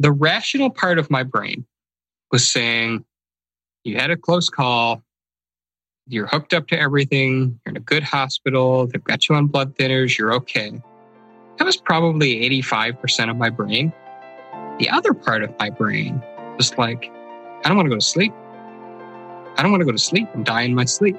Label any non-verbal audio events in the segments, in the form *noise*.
the rational part of my brain was saying, you had a close call. You're hooked up to everything. You're in a good hospital. They've got you on blood thinners. You're okay. That was probably 85% of my brain. The other part of my brain was like, I don't want to go to sleep. I don't want to go to sleep and die in my sleep.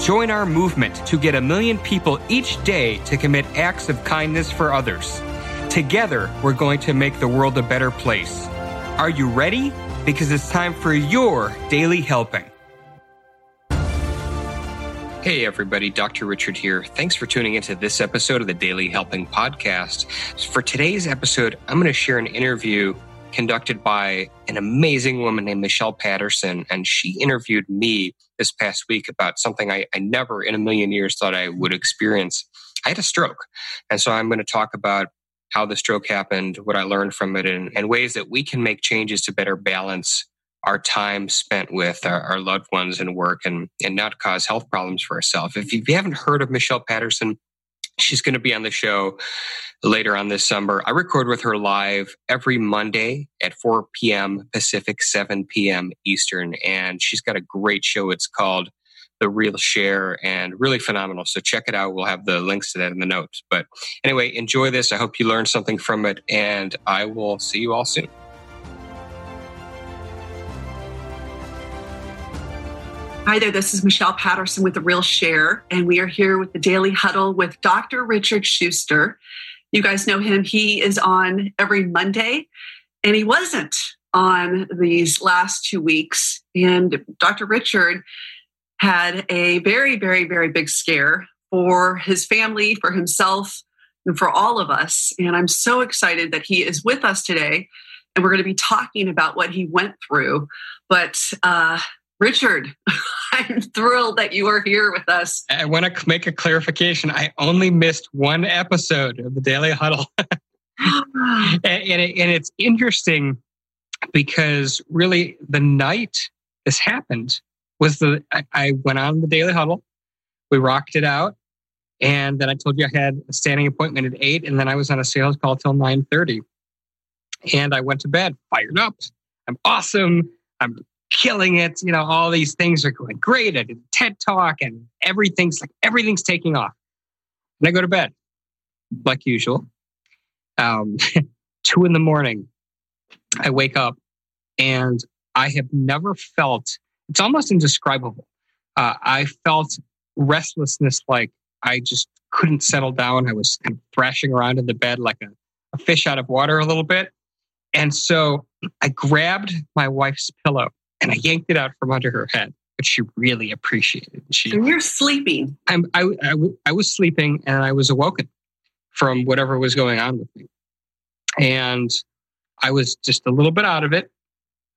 Join our movement to get a million people each day to commit acts of kindness for others. Together, we're going to make the world a better place. Are you ready? Because it's time for your daily helping. Hey, everybody, Dr. Richard here. Thanks for tuning into this episode of the Daily Helping Podcast. For today's episode, I'm going to share an interview conducted by an amazing woman named Michelle Patterson. And she interviewed me this past week about something I, I never in a million years thought I would experience. I had a stroke. And so I'm going to talk about how the stroke happened, what I learned from it, and, and ways that we can make changes to better balance our time spent with our, our, loved ones and work and, and not cause health problems for ourselves. If you, if you haven't heard of Michelle Patterson, She's going to be on the show later on this summer. I record with her live every Monday at 4 p.m. Pacific, 7 p.m. Eastern. And she's got a great show. It's called The Real Share and really phenomenal. So check it out. We'll have the links to that in the notes. But anyway, enjoy this. I hope you learned something from it. And I will see you all soon. Hi there, this is Michelle Patterson with The Real Share, and we are here with the Daily Huddle with Dr. Richard Shuster. You guys know him. He is on every Monday, and he wasn't on these last two weeks. And Dr. Richard had a very, very, very big scare for his family, for himself, and for all of us. And I'm so excited that he is with us today. And we're going to be talking about what he went through. But uh, Richard, *laughs* I'm thrilled that you are here with us. I want to make a clarification. I only missed one episode of the Daily Huddle. *laughs* and, and, it, and it's interesting because really the night this happened was the I, I went on the Daily Huddle. We rocked it out. And then I told you I had a standing appointment at eight, and then I was on a sales call till nine thirty. And I went to bed fired up. I'm awesome. I'm killing it. You know, all these things are going great. I did a TED talk and everything's like everything's taking off. And I go to bed like usual. Um, *laughs* two in the morning, I wake up and I have never felt, it's almost indescribable. Uh, I felt restlessness like I just couldn't settle down. I was kind of thrashing around in the bed like a, a fish out of water a little bit. And so I grabbed my wife's pillow and I yanked it out from under her head, which she really appreciated. She, so you're sleeping. I'm, I, I, I was sleeping and I was awoken from whatever was going on with me. And I was just a little bit out of it.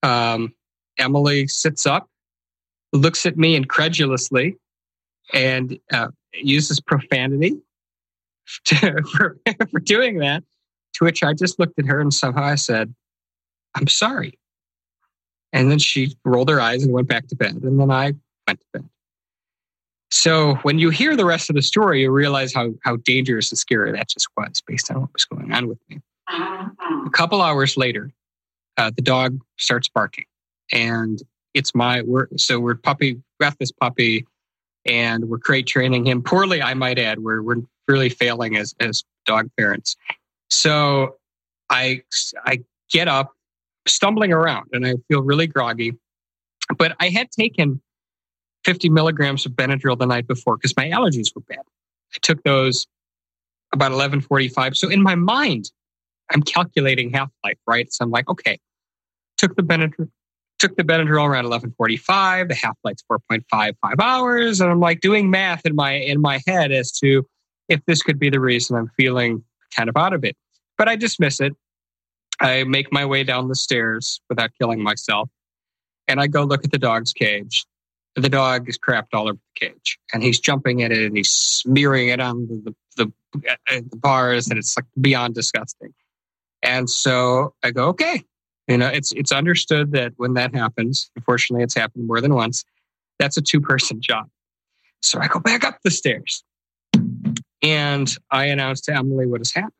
Um, Emily sits up, looks at me incredulously, and uh, uses profanity to, *laughs* for, for doing that. To which I just looked at her and somehow I said, I'm sorry. And then she rolled her eyes and went back to bed. And then I went to bed. So when you hear the rest of the story, you realize how, how dangerous and scary that just was based on what was going on with me. A couple hours later, uh, the dog starts barking. And it's my, we're, so we're puppy, got this puppy and we're crate training him poorly, I might add. We're, we're really failing as, as dog parents. So I, I get up stumbling around and I feel really groggy. But I had taken 50 milligrams of Benadryl the night before because my allergies were bad. I took those about 11:45. So in my mind, I'm calculating half life, right? So I'm like, okay, took the Benadryl, took the Benadryl around 11:45. The half life's 4.55 hours, and I'm like doing math in my in my head as to if this could be the reason I'm feeling kind of out of it. But I dismiss it. I make my way down the stairs without killing myself. And I go look at the dog's cage. The dog is crapped all over the cage and he's jumping at it and he's smearing it on the, the, the, uh, the bars and it's like beyond disgusting. And so I go, okay, you know, it's, it's understood that when that happens, unfortunately, it's happened more than once. That's a two person job. So I go back up the stairs and I announce to Emily what has happened.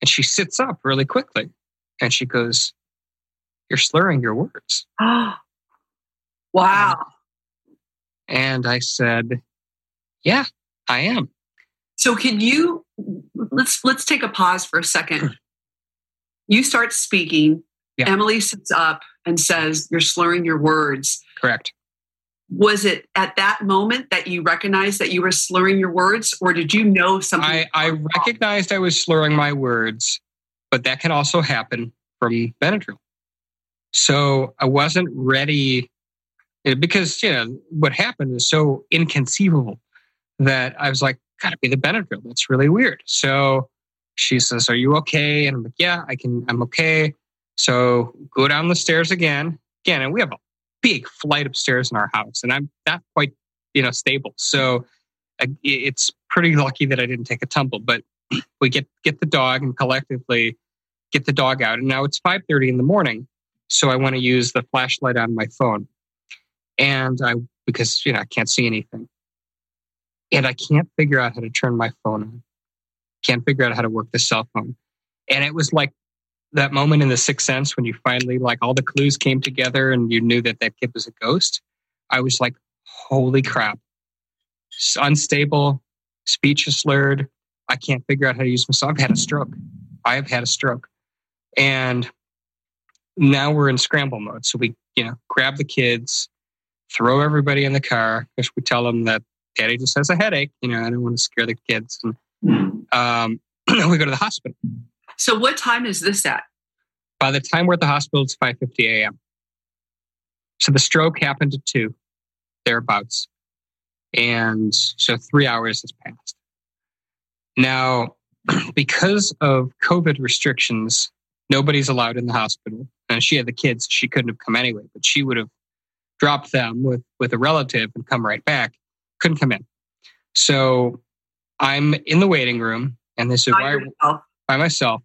And she sits up really quickly and she goes, You're slurring your words. *gasps* wow. And I said, Yeah, I am. So can you let's let's take a pause for a second. You start speaking. Yeah. Emily sits up and says, You're slurring your words. Correct. Was it at that moment that you recognized that you were slurring your words, or did you know something? I, I recognized I was slurring my words, but that can also happen from Benadryl. So I wasn't ready because you know what happened is so inconceivable that I was like, "Gotta be the Benadryl." That's really weird. So she says, "Are you okay?" And I'm like, "Yeah, I can. I'm okay." So go down the stairs again, again, and we have a big flight of stairs in our house, and I'm not quite you know stable. So it's pretty lucky that I didn't take a tumble. But *clears throat* we get get the dog and collectively get the dog out, and now it's 5:30 in the morning so I want to use the flashlight on my phone. And I, because, you know, I can't see anything. And I can't figure out how to turn my phone on. Can't figure out how to work the cell phone. And it was like that moment in the sixth sense when you finally, like, all the clues came together and you knew that that kid was a ghost. I was like, holy crap. It's unstable, speech is slurred. I can't figure out how to use my. I've had a stroke. I have had a stroke. And now we're in scramble mode. So we, you know, grab the kids, throw everybody in the car because we tell them that daddy just has a headache. You know, I don't want to scare the kids. And um, *clears throat* we go to the hospital. So what time is this at? By the time we're at the hospital, it's 5.50 a.m. So the stroke happened at 2, thereabouts. And so three hours has passed. Now, *clears throat* because of COVID restrictions, nobody's allowed in the hospital. And she had the kids, she couldn't have come anyway, but she would have dropped them with, with a relative and come right back. Couldn't come in. So I'm in the waiting room and by, Why, by myself.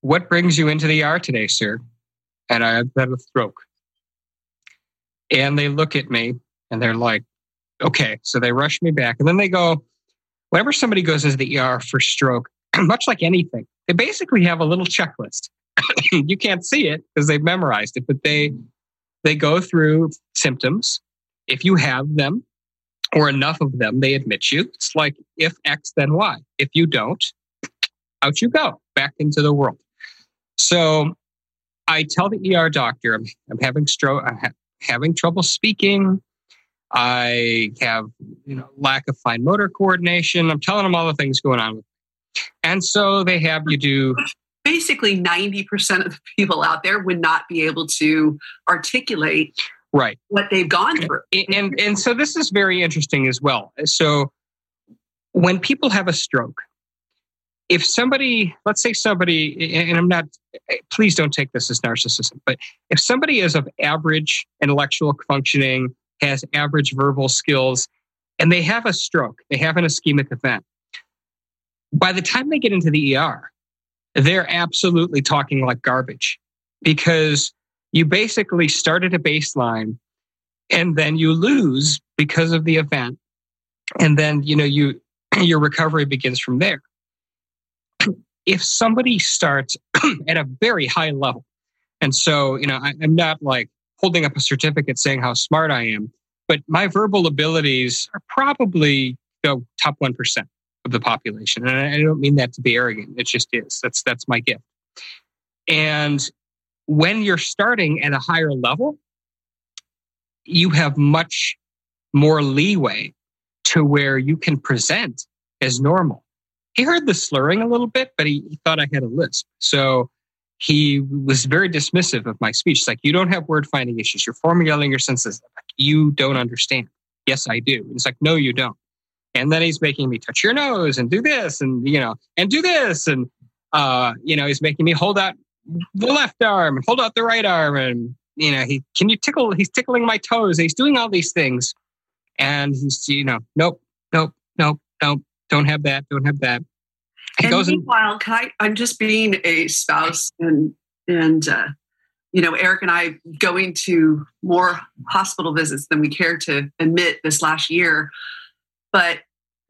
What brings you into the ER today, sir? And I had a stroke. And they look at me and they're like, okay. So they rush me back. And then they go, whenever somebody goes into the ER for stroke, *clears throat* much like anything, they basically have a little checklist. *clears throat* you can't see it because they've memorized it, but they they go through symptoms. If you have them or enough of them, they admit you. It's like if X, then Y. If you don't, *clears throat* out you go back into the world. So I tell the ER doctor I'm, I'm having stroke, I'm ha- having trouble speaking. I have you know lack of fine motor coordination. I'm telling them all the things going on. And so they have you do basically 90% of the people out there would not be able to articulate right what they've gone through and and so this is very interesting as well so when people have a stroke if somebody let's say somebody and i'm not please don't take this as narcissism but if somebody is of average intellectual functioning has average verbal skills and they have a stroke they have an ischemic event by the time they get into the er they're absolutely talking like garbage. Because you basically start at a baseline and then you lose because of the event and then you know you your recovery begins from there if somebody starts *clears throat* at a very high level and so you know I, i'm not like holding up a certificate saying how smart i am but my verbal abilities are probably know, top 1% of the population. And I don't mean that to be arrogant. It just is. That's that's my gift. And when you're starting at a higher level, you have much more leeway to where you can present as normal. He heard the slurring a little bit, but he, he thought I had a lisp. So he was very dismissive of my speech. It's like, you don't have word finding issues. You're formulating your sentences. You don't understand. Yes, I do. It's like, no, you don't. And then he's making me touch your nose and do this and, you know, and do this. And, uh, you know, he's making me hold out the left arm and hold out the right arm. And, you know, he, can you tickle, he's tickling my toes. He's doing all these things. And he's, you know, nope, nope, nope, nope, don't have that, don't have that. He and goes meanwhile, and, can I, I'm just being a spouse and, and, uh, you know, Eric and I going to more hospital visits than we care to admit this last year. But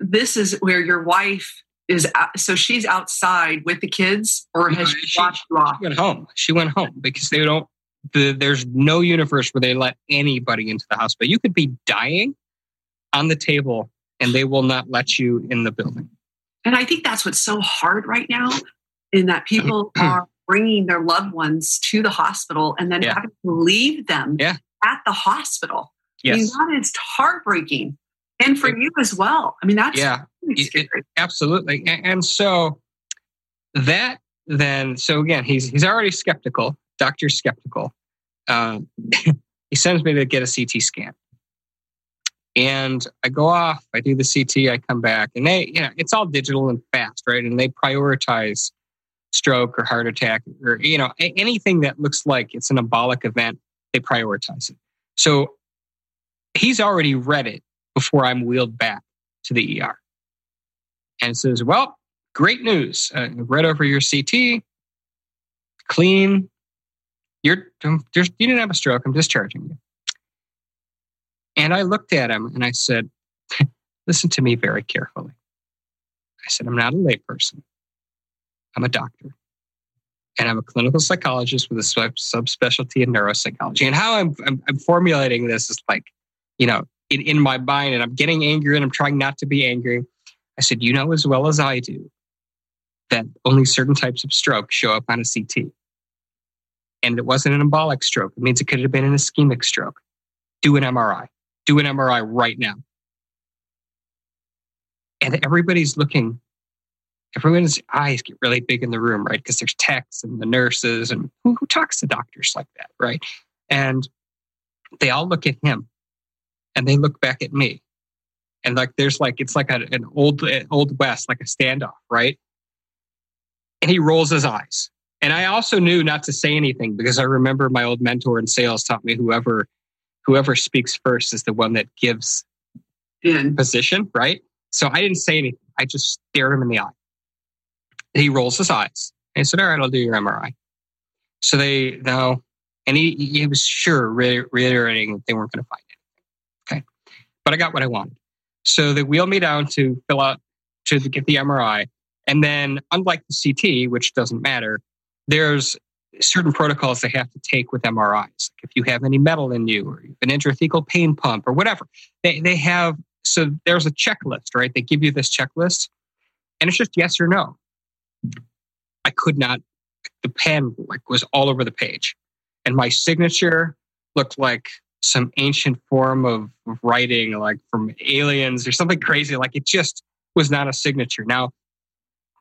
this is where your wife is. Out, so she's outside with the kids, or has no, she, watched you off? She went home. She went home because they don't. The, there's no universe where they let anybody into the hospital. You could be dying on the table, and they will not let you in the building. And I think that's what's so hard right now, in that people *clears throat* are bringing their loved ones to the hospital and then yeah. having to leave them yeah. at the hospital. Yes. I mean, that is heartbreaking. And for it, you as well. I mean, that's yeah, it, absolutely. And, and so that then, so again, he's he's already skeptical. Doctor's skeptical. Um, *laughs* he sends me to get a CT scan. And I go off, I do the CT, I come back, and they, you know, it's all digital and fast, right? And they prioritize stroke or heart attack or you know anything that looks like it's an embolic event they prioritize it. So he's already read it before i'm wheeled back to the er and says well great news. Uh, read over your ct clean. You're you didn't have a stroke. I'm discharging you and i looked at him and i said *laughs* listen to me very carefully i said i'm not a layperson I'm a doctor. And I'm a clinical psychologist with a subspecialty in neuropsychology. And how I'm, I'm, I'm formulating this is like, you know, in, in my mind, and I'm getting angry and I'm trying not to be angry. I said, you know as well as I do that only certain types of stroke show up on a CT. And it wasn't an embolic stroke. It means it could have been an ischemic stroke. Do an MRI. Do an MRI right now. And everybody's looking everyone's eyes get really big in the room, right? Because there's techs and the nurses and who, who talks to doctors like that, right? And they all look at him and they look back at me. And like there's like it's like a, an old old west, like a standoff, right? And he rolls his eyes. And I also knew not to say anything because I remember my old mentor in sales taught me whoever whoever speaks first is the one that gives in position, right? So I didn't say anything. I just stared him in the eye he rolls his eyes. And he said, All right, I'll do your MRI. So they now, and he, he was sure, reiterating that they weren't going to find anything. Okay. But I got what I wanted. So they wheeled me down to fill out, to get the MRI. And then, unlike the CT, which doesn't matter, there's certain protocols they have to take with MRIs. Like if you have any metal in you or you have an intrathecal pain pump or whatever, they, they have, so there's a checklist, right? They give you this checklist and it's just yes or no. I could not, the pen like was all over the page. And my signature looked like some ancient form of, of writing, like from aliens or something crazy. Like it just was not a signature. Now,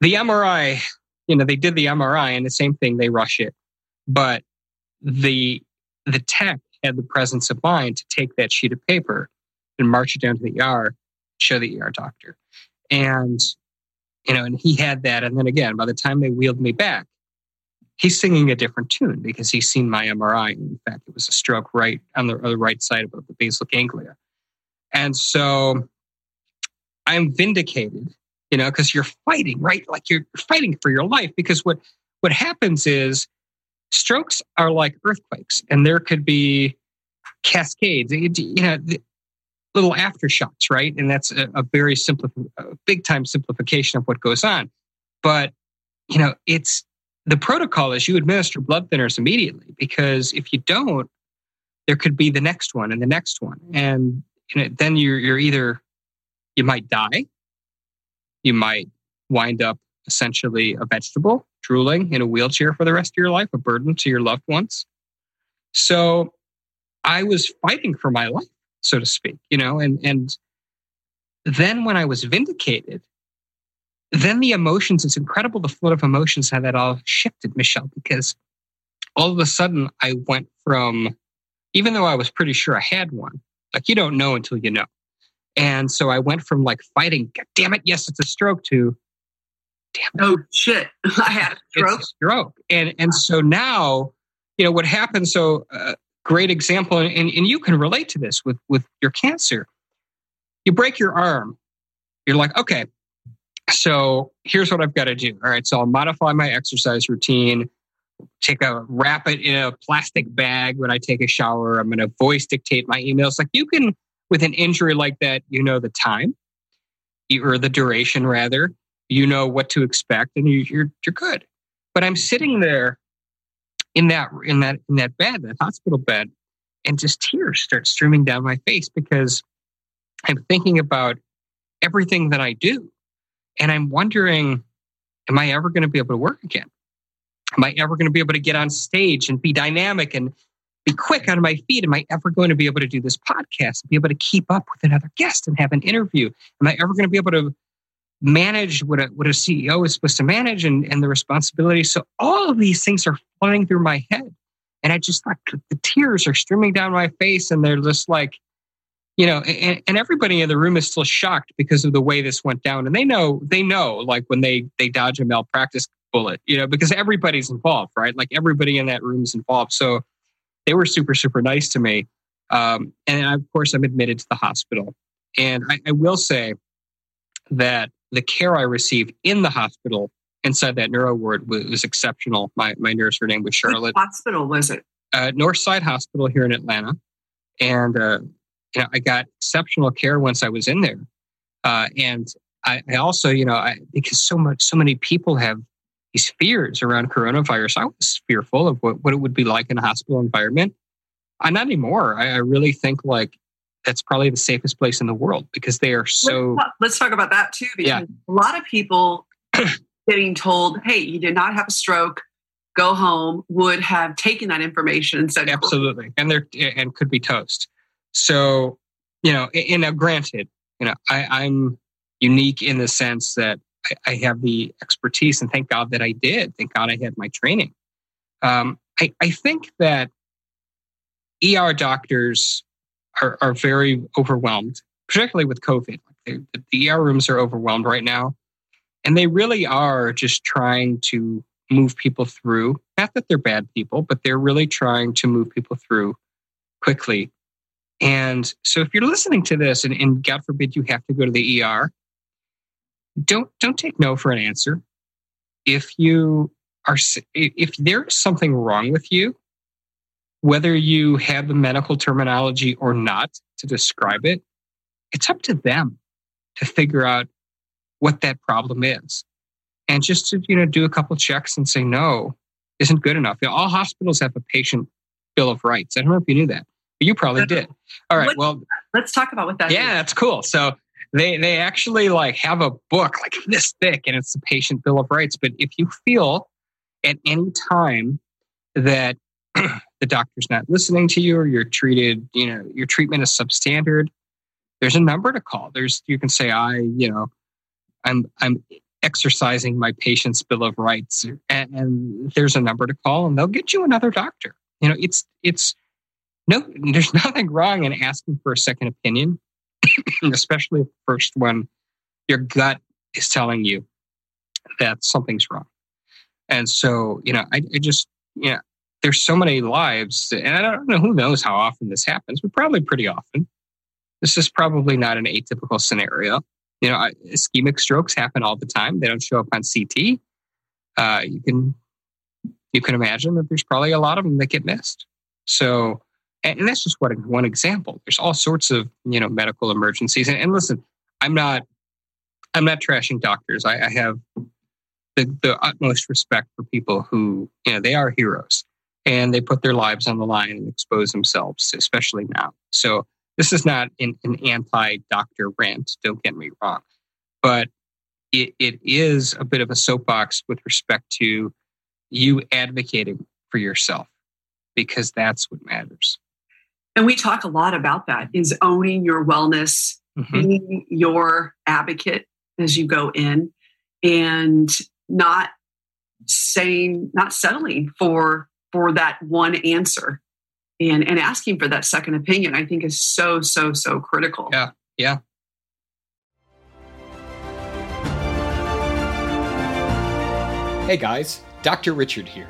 the MRI, you know, they did the MRI and the same thing, they rush it. But the the tech had the presence of mind to take that sheet of paper and march it down to the ER, show the ER doctor. And you know, and he had that. And then again, by the time they wheeled me back, he's singing a different tune because he's seen my MRI. In fact, it was a stroke right on the, on the right side of the basal ganglia. And so I'm vindicated, you know, because you're fighting, right? Like you're fighting for your life because what, what happens is strokes are like earthquakes and there could be cascades. You know, little aftershocks, right? And that's a, a very simple, big time simplification of what goes on. But, you know, it's the protocol is you administer blood thinners immediately because if you don't, there could be the next one and the next one. And you know, then you're, you're either, you might die, you might wind up essentially a vegetable, drooling in a wheelchair for the rest of your life, a burden to your loved ones. So I was fighting for my life so to speak, you know, and, and then when I was vindicated, then the emotions, it's incredible the flood of emotions, how that all shifted, Michelle, because all of a sudden I went from, even though I was pretty sure I had one, like you don't know until you know. And so I went from like fighting, God damn it, yes, it's a stroke to damn it. Oh shit. *laughs* I had a stroke. A stroke. And and so now, you know, what happens, so uh, great example, and, and you can relate to this with with your cancer. You break your arm. You're like, okay, so here's what I've got to do. All right. So I'll modify my exercise routine, take a wrap it in a plastic bag when I take a shower. I'm going to voice dictate my emails. Like you can, with an injury like that, you know the time or the duration rather, you know what to expect and you, you're, you're good. But I'm sitting there in that, in that, in that bed, that hospital bed, and just tears start streaming down my face because I'm thinking about everything that I do and I'm wondering, am I ever going to be able to work again? Am I ever going to be able to get on stage and be dynamic and be quick on my feet? Am I ever going to be able to do this podcast and be able to keep up with another guest and have an interview? Am I ever going to be able to manage what a, what a CEO is supposed to manage and, and the responsibility? So all of these things are flooding through my head. And I just like the tears are streaming down my face and they're just like, you know, and, and, everybody in the room is still shocked because of the way this went down. And they know, they know, like when they they dodge a malpractice bullet, you know, because everybody's involved, right? Like everybody in that room is involved. So they were super, super nice to me. Um, and of course, I'm admitted to the hospital. And I, I will say that the care I received in the hospital inside that neuro ward was, was exceptional. My my nurse, her name was Charlotte. Which hospital was it? Uh, Northside Hospital here in Atlanta, and uh, you know, I got exceptional care once I was in there. Uh, and I, I, also, you know, I, because so much, so many people have these fears around coronavirus. I was fearful of what, what it would be like in a hospital environment. I not anymore. I, I really think like that's probably the safest place in the world because they are so. Let's, let's talk about that too, because yeah. a lot of people *clears throat* getting told, "Hey, you did not have a stroke." Go home would have taken that information and said, "Absolutely," and they're and could be toast. So, you know, and now granted, you know, I, I, am unique in the sense that I, I, have the expertise, and thank God that I did. Thank God I had my training. Um, I, I think that ER doctors are, are very overwhelmed, particularly with COVID. The ER rooms are overwhelmed right now, and they really are just trying to move people through. Not that they're bad people, but they're really trying to move people through quickly and so if you're listening to this and, and God forbid you have to go to the ER, don't don't take no for an answer. If you are if there's something wrong with you, whether you have the medical terminology or not to describe it, it's up to them to figure out what that problem is. And just to, you know, do a couple checks and say no isn't good enough. You know, all hospitals have a patient bill of rights. I don't know if you knew that. But you probably uh-huh. did. All right. well, let's talk about what that. Yeah, is. that's cool. So they they actually like have a book like *laughs* this thick, and it's the patient bill of rights. But if you feel at any time that *clears throat* the doctor's not listening to you, or you're treated, you know, your treatment is substandard, there's a number to call. There's you can say, I, you know, I'm I'm exercising my patient's bill of rights, and, and there's a number to call, and they'll get you another doctor. You know, it's it's no, there's *laughs* nothing wrong in asking for a second opinion, *clears throat* especially first one. Your gut is telling you that something's wrong. And so, you know, I, I just, you know, there's so many lives, and I don't know who knows how often this happens, but probably pretty often. This is probably not an atypical scenario. You know, ischemic strokes happen all the time. They don't show up on CT. Uh, you can you can imagine that there's probably a lot of them that get missed. So and that's just one, one example. There's all sorts of, you know, medical emergencies. And, and listen, I'm not, I'm not trashing doctors. I, I have the, the utmost respect for people who, you know, they are heroes and they put their lives on the line and expose themselves, especially now. So this is not an, an anti-doctor rant. Don't get me wrong, but it, it is a bit of a soapbox with respect to you advocating for yourself because that's what matters and we talk a lot about that is owning your wellness, mm-hmm. being your advocate as you go in and not saying, not settling for for that one answer and and asking for that second opinion, I think is so, so, so critical. Yeah. Yeah. Hey guys, Dr. Richard here.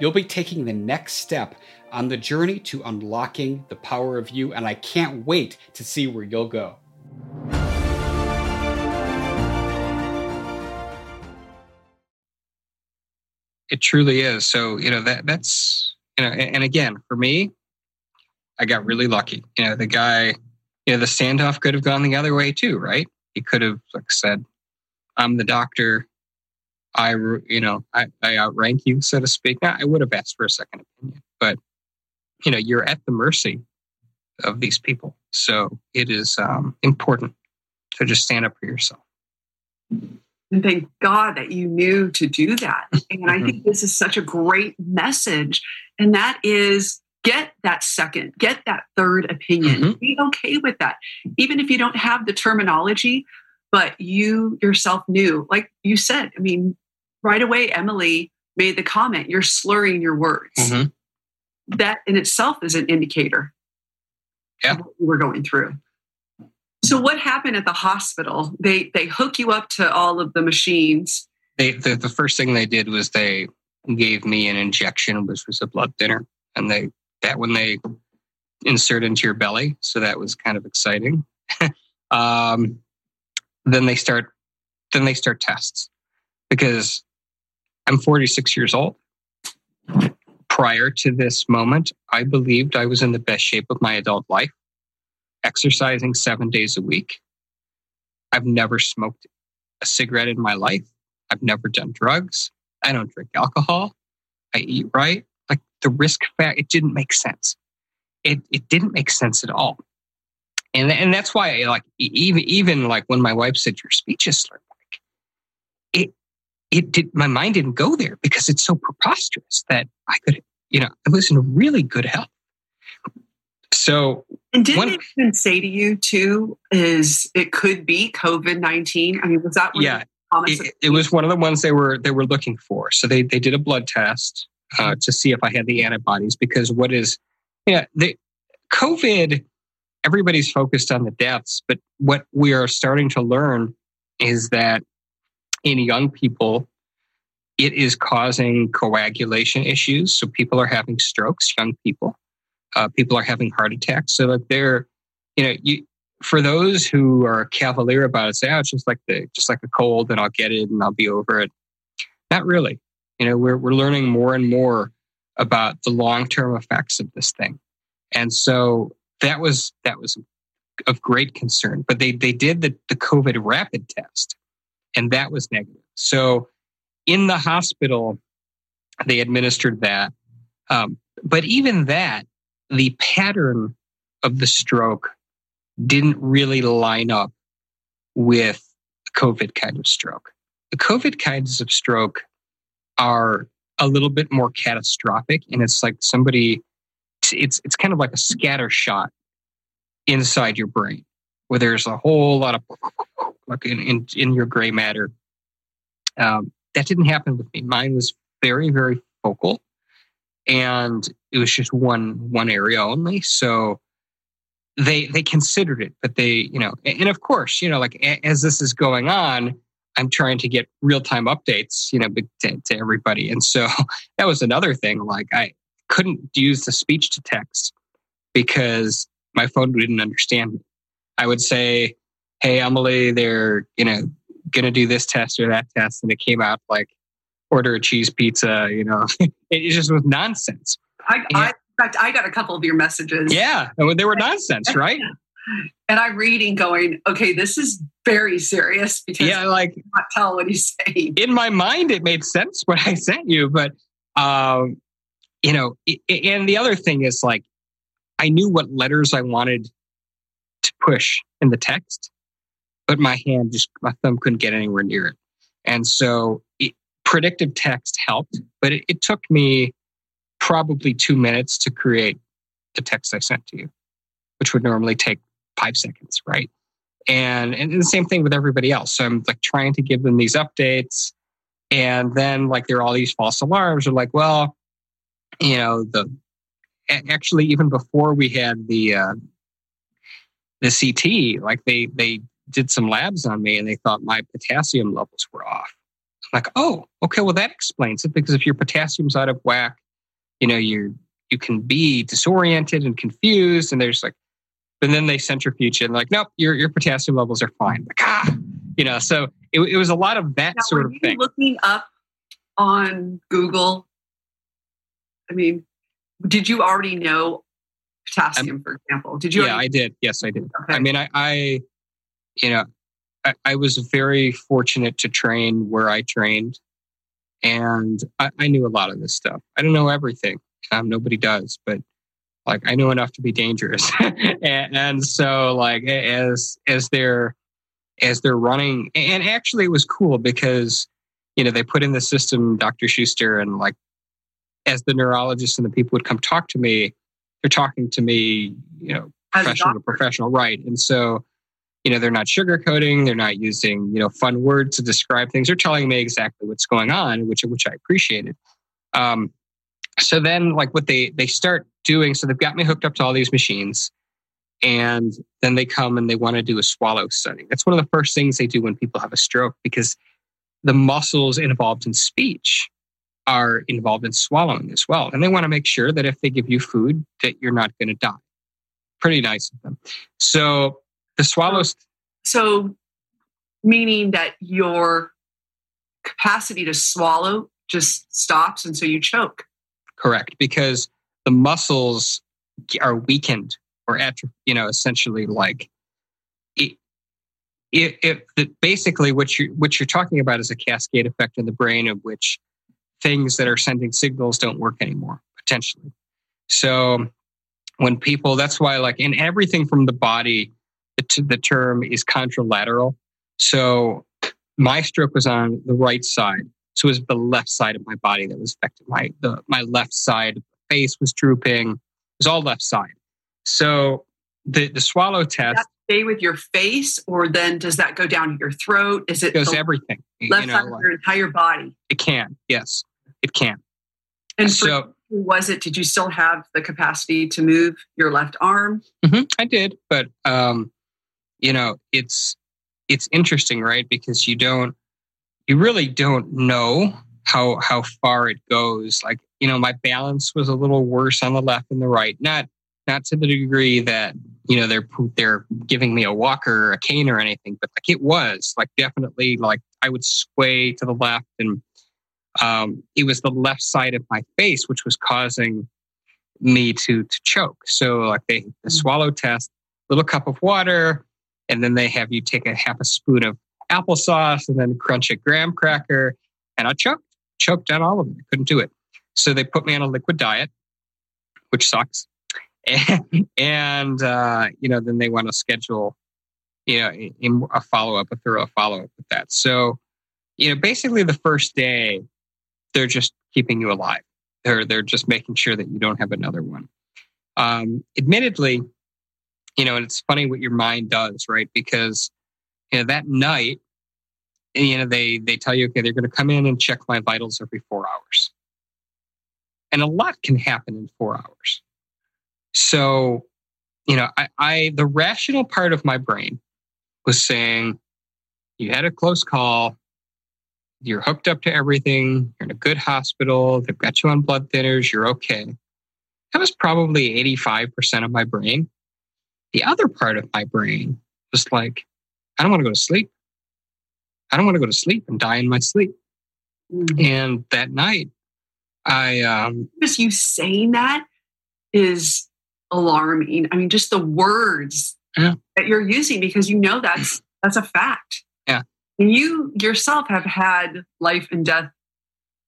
You'll be taking the next step on the journey to unlocking the power of you, and I can't wait to see where you'll go. It truly is. So, you know, that that's you know, and, and again, for me, I got really lucky. You know, the guy, you know, the standoff could have gone the other way too, right? He could have like said, I'm the doctor, I, you know, I, I outrank you, so to speak. Now, I would have asked for a second opinion, but you know, you're at the mercy of these people. So it is um, important to just stand up for yourself. And thank God that you knew to do that. *laughs* And I think this is such a great message. And that is get that second, get that third opinion. Mm-hmm. Be okay with that. Even if you don't have the terminology, but you yourself knew, like you said, I mean, right away, Emily made the comment, you're slurring your words. Mm-hmm. That in itself is an indicator yeah. of what you were going through. So what happened at the hospital? They they hook you up to all of the machines. They the, the first thing they did was they gave me an injection, which was a blood thinner, and they that when they insert into your belly, so that was kind of exciting. *laughs* um, then they start then they start tests because I'm 46 years old. Prior to this moment, I believed I was in the best shape of my adult life, exercising seven days a week. I've never smoked a cigarette in my life. I've never done drugs. I don't drink alcohol. I eat right. Like the risk factor, it didn't make sense. It, it didn't make sense at all. And, and that's why, like, even, even like when my wife said, your speech is slurred, like, it, it did my mind didn't go there because it's so preposterous that I could, you know, I was in really good health. So, and didn't it even say to you too? Is it could be COVID nineteen? I mean, was that yeah? It, it, was one of the ones they were they were looking for. So they they did a blood test uh, to see if I had the antibodies because what is yeah the COVID. Everybody's focused on the deaths, but what we are starting to learn is that in young people, it is causing coagulation issues. So people are having strokes, young people. Uh, people are having heart attacks. So that they're, you know, you, for those who are cavalier about it, say, oh, it's just like the, just like a cold and I'll get it and I'll be over it. Not really. You know, we're, we're learning more and more about the long-term effects of this thing. And so that was, that was of great concern, but they, they did the, the COVID rapid test and that was negative. So in the hospital, they administered that. Um, but even that, the pattern of the stroke didn't really line up with COVID kind of stroke. The COVID kinds of stroke are a little bit more catastrophic, and it's like somebody, it's it's kind of like a scatter shot inside your brain, where there's a whole lot of like in, in, in your gray matter. Um, that didn't happen with me. Mine was very, very focal and it was just one, one area only. So they, they considered it, but they, you know, and of course, you know, like as this is going on, I'm trying to get real time updates, you know, to, to everybody. And so *laughs* that was another thing. Like I couldn't use the speech to text because my phone didn't understand me. I would say, hey, Emily, they're, you know, going to do this test or that test. And it came out like, order a cheese pizza, you know, *laughs* it just was nonsense. I, I, in fact, I got a couple of your messages. Yeah. They were nonsense, *laughs* right? and I'm reading going, okay, this is very serious because yeah, like not tell what he's saying. In my mind, it made sense what I sent you, but um, you know, and the other thing is like, I knew what letters I wanted to push in the text, but my hand just, my thumb couldn't get anywhere near it. And so it, predictive text helped, but it, it took me probably two minutes to create the text I sent to you, which would normally take five seconds, right? And, and the same thing with everybody else. So I'm like trying to give them these updates. And then like there are all these false alarms are like, well, you know, the actually even before we had the uh, the CT, like they they did some labs on me and they thought my potassium levels were off. I'm like, oh, okay, well that explains it because if your potassium's out of whack, you know, you you can be disoriented and confused, and there's like, and then they centrifuge and like, nope, your your potassium levels are fine. Like, ah, you know, so it, it was a lot of that now, sort of thing. Looking up on Google, I mean, did you already know potassium, for example? Did you? Yeah, already- I did. Yes, I did. Okay. I mean, I, I you know, I, I, was very fortunate to train where I trained, and I, I knew a lot of this stuff. I don't know everything. Um, nobody does, but like I know enough to be dangerous. *laughs* and, and so, like as as they're as they're running, and actually, it was cool because you know they put in the system, Dr. Shuster, and like as the neurologists and the people would come talk to me, they're talking to me, you know, professional to professional, right? And so, you know, they're not sugarcoating, they're not using, you know, fun words to describe things. They're telling me exactly what's going on, which which I appreciated. Um, so then, like, what they they start doing, so they've got me hooked up to all these machines, and then they come and they want to do a swallow study. That's one of the first things they do when people have a stroke because the muscles involved in speech are involved in swallowing as well. And they want to make sure that if they give you food, that you're not going to die. Pretty nice of them. So the swallows. So, meaning that your capacity to swallow just stops and so you choke. Correct. Because the muscles are weakened or, atrophy, you know, essentially like it, it, it, basically what you what you're talking about is a cascade effect in the brain of which things that are sending signals don't work anymore, potentially. So when people, that's why, like in everything from the body, the, the term is contralateral. So my stroke was on the right side. So it was the left side of my body that was affected. My, the, my left side face was drooping. It was all left side. So the, the swallow test. stay with your face, or then does that go down your throat? Is it goes everything? Left you know, side of your entire body. It can, yes, it can. And so, was it? Did you still have the capacity to move your left arm? Mm-hmm, I did, but um, you know, it's it's interesting, right? Because you don't, you really don't know how how far it goes. Like, you know, my balance was a little worse on the left than the right. Not not to the degree that you know they're they're giving me a walker or a cane or anything but like it was like definitely like i would sway to the left and um, it was the left side of my face which was causing me to to choke so like they the mm-hmm. swallow test little cup of water and then they have you take a half a spoon of applesauce and then crunch a graham cracker and i choked choked on all of it I couldn't do it. So they put me on a liquid diet which sucks. And, *laughs* and uh, you know then they want to schedule you know a follow up a thorough follow up with that. So you know basically the first day they're just keeping you alive. They're they're just making sure that you don't have another one. Um, admittedly you know and it's funny what your mind does right? Because you know that night you know they they tell you okay they're going to come in and check my vitals every four hours. And a lot can happen in four hours. So, you know, I, I the rational part of my brain was saying, you had a close call, you're hooked up to everything, you're in a good hospital, they've got you on blood thinners, you're okay. That was probably 85% of my brain. The other part of my brain was like, I don't want to go to sleep. I don't want to go to sleep and die in my sleep. Mm-hmm. And that night, I um just you saying that is alarming. I mean, just the words yeah. that you're using because you know that's *clears throat* that's a fact. Yeah. And you yourself have had life and death.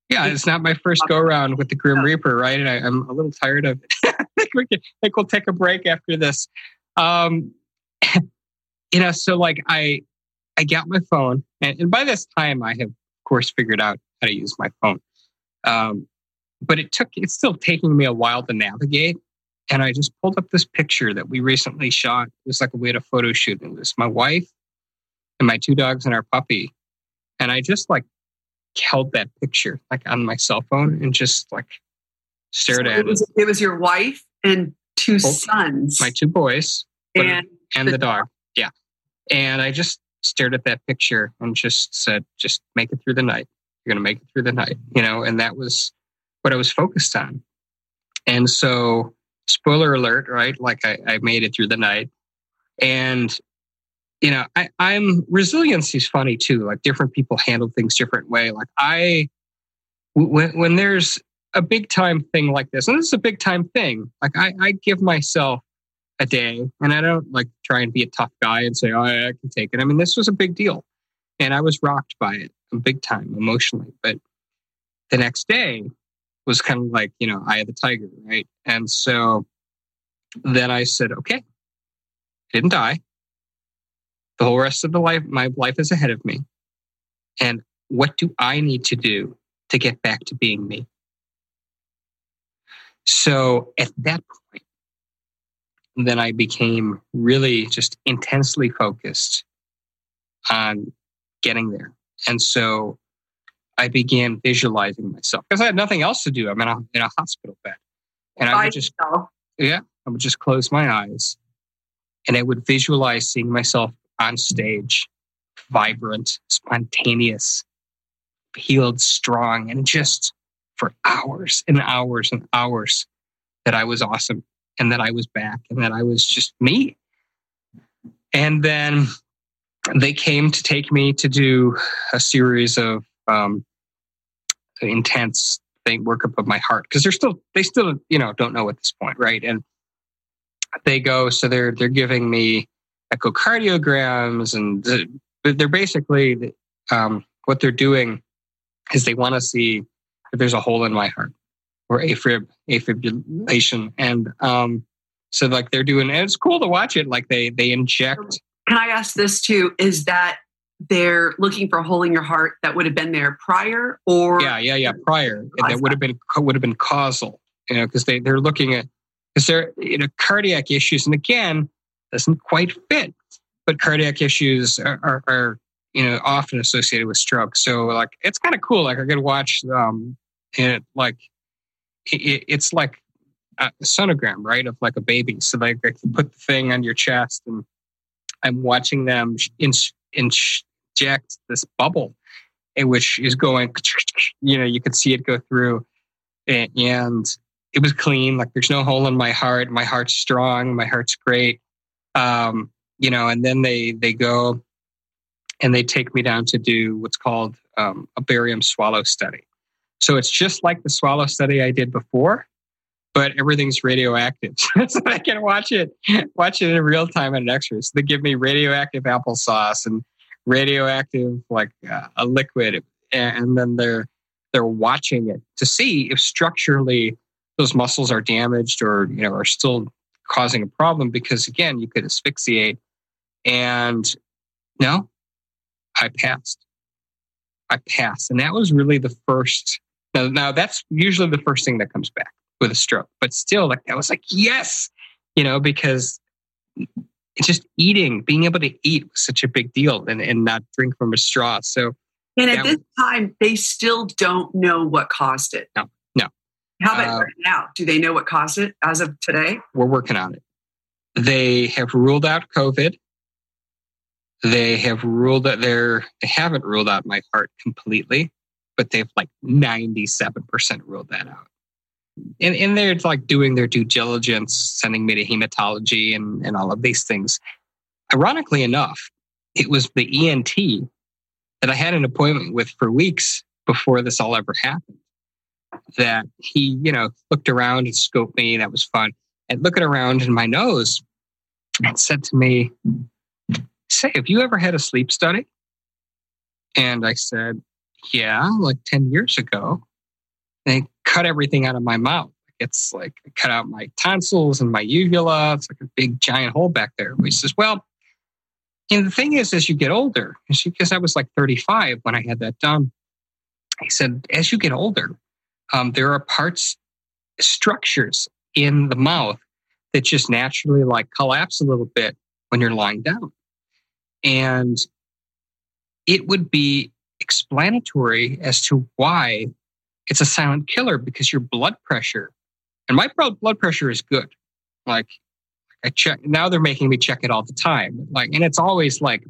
Yeah, it's not my first go around with the Grim Reaper, right? And I, am a little tired of it. *laughs* I think we can, I think we'll take a break after this. Um, *laughs* you know, so like I, I got my phone, and, and by this time I have, of course, figured out how to use my phone. Um, but it took, it's still taking me a while to navigate. And I just pulled up this picture that we recently shot. It was like we had a photo shoot. It was my wife and my two dogs and our puppy. And I just like held that picture like on my cell phone and just like stared so at it. Was, it. it was your wife and two Both, sons. My two boys and, and the, the dog. dog. Yeah. And I just stared at that picture and just said, just make it through the night. You're going to make it through the night, you know, and that was what I was focused on. And so, spoiler alert, right? Like I, I made it through the night. And, you know, I, I'm resiliency is funny too. Like different people handle things different way. Like I, when, when there's a big time thing like this, and this is a big time thing, like I, I give myself a day. And I don't like try and be a tough guy and say, oh, I can take it. I mean, this was a big deal. And I was rocked by it big time emotionally. But the next day was kind of like, you know, eye of the tiger, right? And so then I said, okay, I didn't die. The whole rest of the life, my life is ahead of me. And what do I need to do to get back to being me? So at that point, then I became really just intensely focused on getting there. And so I began visualizing myself because I had nothing else to do. I'm in a, in a hospital bed. And I would just, yeah, I would just close my eyes and I would visualize seeing myself on stage, vibrant, spontaneous, healed, strong, and just for hours and hours and hours that I was awesome and that I was back and that I was just me. And then they came to take me to do a series of um, intense thing workup of my heart because they're still they still you know don't know at this point right and they go so they're they're giving me echocardiograms and they're basically um, what they're doing is they want to see there's a hole in my heart or afib afibrillation and um, so like they're doing and it's cool to watch it. Like they they inject can i ask this too? Is that they're looking for a hole in your heart that would have been there prior or yeah yeah yeah prior. That would have been would have been causal you know because they, they're looking at because they're you know cardiac issues. And again doesn't quite fit but cardiac issues are, are, are you know often associated with stroke. So like it's kind of cool. Like i could watch um it like it, it's like a sonogram right of like a baby so like I can put the thing on your chest and i'm watching them in, in inject this bubble, which is going, *laughs* you know, you could see it go through. And it was clean. Like there's no hole in my heart. My heart's strong. My heart's great. Um, you know, and then they they go and they take me down to do what's called um, a barium swallow study. So it's just like the swallow study I did before, but everything's radioactive. *laughs* so I can watch it, watch it in real time at an X-ray. So they give me radioactive applesauce and radioactive, like uh, a liquid, and then they're they're watching it to see if structurally those muscles are damaged or you know are still causing a problem. Because again, you could asphyxiate, and no, I passed. I passed, and that was really the first. Now, now that's usually the first thing that comes back with a stroke, but still, like I was like, yes, you know, because it's just eating, being able to eat was such a big deal and, and not drink from a straw. So, and at this was, time, they still don't know what caused it. No, no. How about uh, right now? Do they know what caused it as of today? We're working on it. They have ruled out COVID. They have ruled that they're, they haven't ruled out my heart completely, but they've like 97% ruled that out and, and they're like doing their due diligence, sending me to hematology and, and all of these things. Ironically enough, it was the ENT that I had an appointment with for weeks before this all ever happened. That he, you know, looked around and scoped me. That was fun. And looking around in my nose and said to me, Say, have you ever had a sleep study? And I said, Yeah, like 10 years ago. They cut everything out of my mouth. It's like cut out my tonsils and my uvula. It's like a big giant hole back there. He says, well, and the thing is, as you get older, because I was like 35 when I had that done, he said, as you get older, um, there are parts, structures in the mouth that just naturally like collapse a little bit when you're lying down. And it would be explanatory as to why it's a silent killer because your blood pressure, and my blood pressure is good. Like I check now, they're making me check it all the time. Like, and it's always like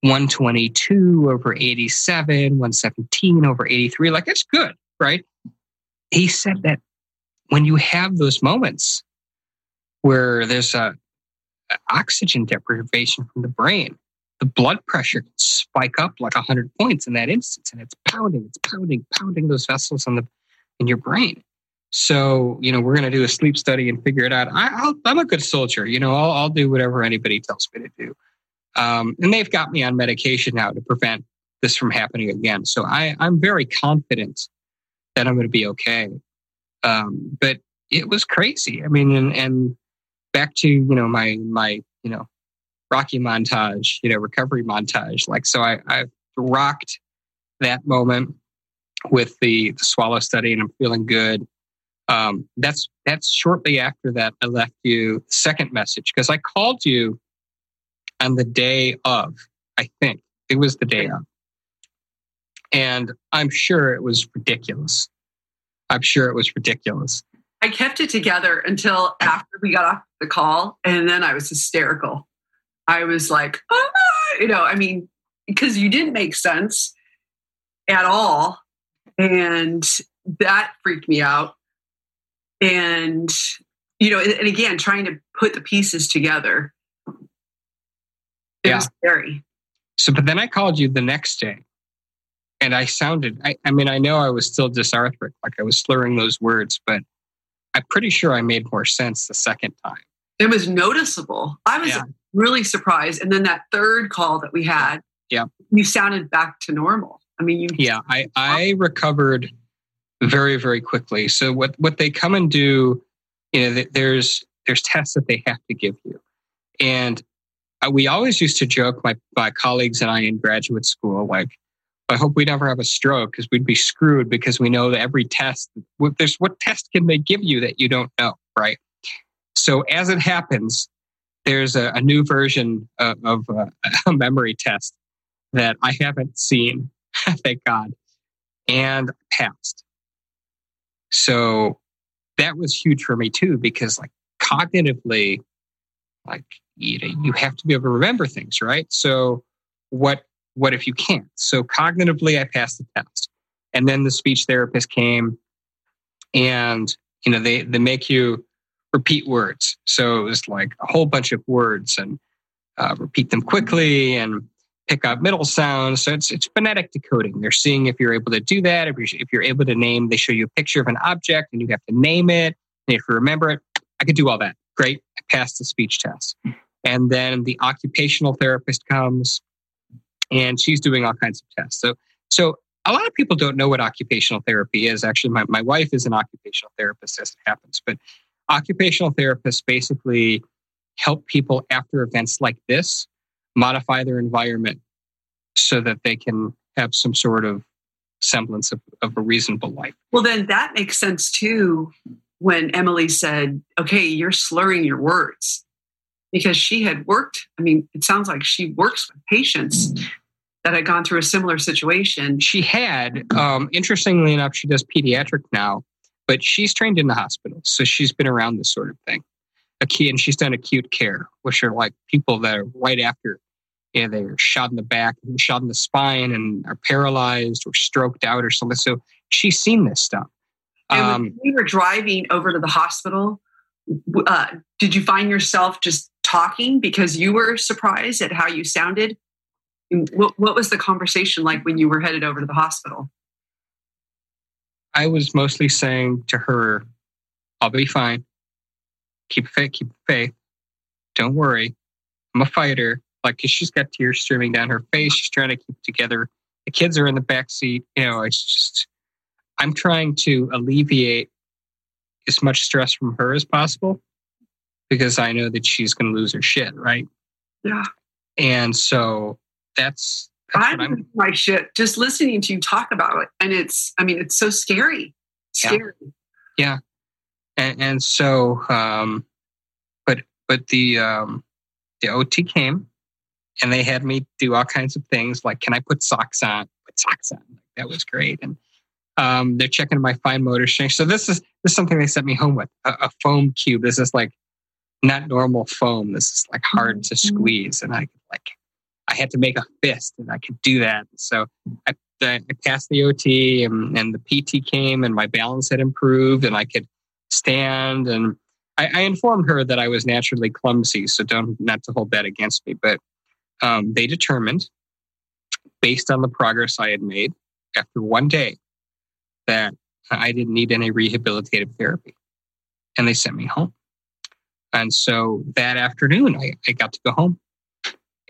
122 over 87, 117 over 83. Like, it's good, right? He said that when you have those moments where there's a, a oxygen deprivation from the brain, the blood pressure can spike up like 100 points in that instance and it's pounding it's pounding pounding those vessels in the in your brain. So you know we're going to do a sleep study and figure it out. I, am a good soldier you know I'll, I'll, do whatever anybody tells me to do. Um, and they've got me on medication now to prevent this from happening again. So I, i'm very confident that i'm going to be okay. Um, but it was crazy. I mean and, and back to you know my my you know Rocky montage, you know, recovery montage. Like, so I, I rocked that moment with the, the swallow study and I'm feeling good. Um, that's, that's shortly after that I left you the second message because I called you on the day of, I think it was the day of. And I'm sure it was ridiculous. I'm sure it was ridiculous. I kept it together until after we got off the call, and then I was hysterical. I was like, ah, you know, I mean, because you didn't make sense at all. And that freaked me out. And, you know, and, again, trying to put the pieces together. It yeah. was scary. So, but then I called you the next day and I sounded, I, I mean, I know I was still dysarthric, like I was slurring those words, but I'm pretty sure I made more sense the second time. It was noticeable. I was yeah really surprised. And then that third call that we had, yeah, you sounded back to normal. I mean, you. Yeah, I, I recovered very, very quickly. So what, what they come and do, you know, there's, there's tests that they have to give you. And uh, we always used to joke, my, my colleagues and I in graduate school, like, I hope we never have a stroke because we'd be screwed because we know that every test, there's what test can they give you that you don't know, right? So as it happens, there's a, a new version of, of uh, *laughs* a memory test that I haven't seen, *laughs* thank God, and passed. So that was huge for me too, because like cognitively, like you know, you have to be able to remember things, right? So what what if you can't? So cognitively, I passed the test, and then the speech therapist came, and you know they they make you repeat words. So it was like a whole bunch of words and uh, repeat them quickly and pick up middle sounds. So it's it's phonetic decoding. They're seeing if you're able to do that. If you're, if you're able to name, they show you a picture of an object and you have to name it. And if you remember it, I could do all that. Great, I passed the speech test. And then the occupational therapist comes, and she's doing all kinds of tests. So so a lot of people don't know what occupational therapy is. Actually, my, my wife is an occupational therapist as it happens, but occupational therapists basically help people after events like this modify their environment so that they can have some sort of semblance of, of a reasonable life. Well, then that makes sense too when Emily said, okay, you're slurring your words because she had worked. I mean, it sounds like she works with patients that had gone through a similar situation. She had, um, interestingly enough, she does pediatric now but she's trained in the hospital, so she's been around this sort of thing. Acute, and she's done acute care, which are like people that are right after, you know, they're shot in the back, and shot in the spine, and are paralyzed or stroked out or something. So she's seen this stuff. And um, we were driving over to the hospital, uh, did you find yourself just talking because you were surprised at how you sounded? What, what was the conversation like when you were headed over to the hospital? I was mostly saying to her, I'll be fine. Keep faith, keep faith. Don't worry. I'm a fighter. Like, cause she's got tears streaming down her face. She's trying to keep together. The kids are in the back seat. You know, it's just, I'm trying to alleviate as much stress from her as possible because I know that she's going to lose her shit. Right. Yeah. And so that's, I'm, I'm my shit just listening to you talk about it, and it's I mean it's so scary, scary. Yeah, yeah. And, and so, um, but but the um, the OT came, and they had me do all kinds of things like, can I put socks on? Put socks on. That was great, and um, they're checking my fine motor strength. So this is this is something they sent me home with a, a foam cube. This is like not normal foam. This is like hard to mm-hmm. squeeze, and I like I had to make a fist, and I could do that. So I, I passed the OT, and, and, the PT came, and my balance had improved, and I could stand. And I, I, informed her that I was naturally clumsy, so don't not to hold that against me. But um, they determined, based on the progress I had made after one day, that I didn't need any rehabilitative therapy, and they sent me home. And so that afternoon, I, I got to go home.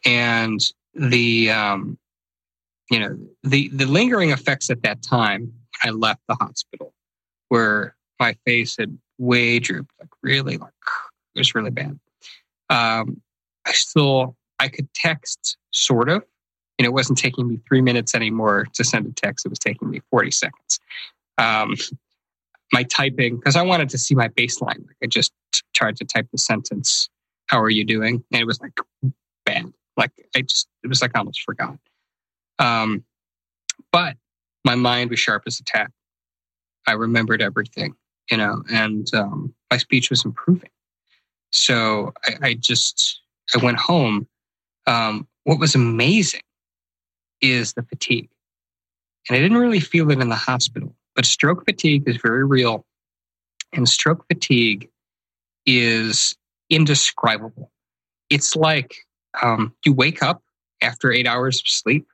And the, um, you know, the, the lingering effects at that time, I left the hospital where my face had way drooped, like really, like *sighs* it was really bad. Um, I still, I could text sort of. and it wasn't taking me three minutes anymore to send a text. It was taking me 40 seconds. Um, my typing, because I wanted to see my baseline. Like I just tried to type the sentence, how are you doing? And it was like bad. Like I just, it was like I almost forgot. Um, but my mind was sharp as a tack. I remembered everything, you know, and um, my speech was improving. So I, I just, I went home. Um, what was amazing is the fatigue. And I didn't really feel it in the hospital, but stroke fatigue is very real. And stroke fatigue is indescribable. It's like um, you wake up after eight hours of sleep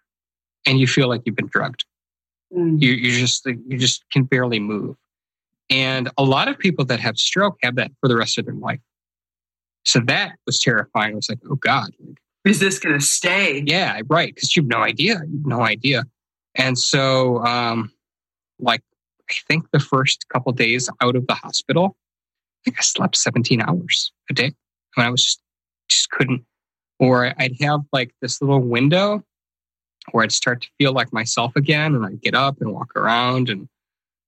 and you feel like you've been drugged. Mm. You, you just you just can barely move. And a lot of people that have stroke have that for the rest of their life. So that was terrifying. I was like, oh God. Is this going to stay? Yeah, right. Because you have no idea. You have no idea. And so, um, like, I think the first couple days out of the hospital, I think I slept 17 hours a day. I, mean, I was just, just couldn't. Or I'd have like this little window where I'd start to feel like myself again, and I'd get up and walk around and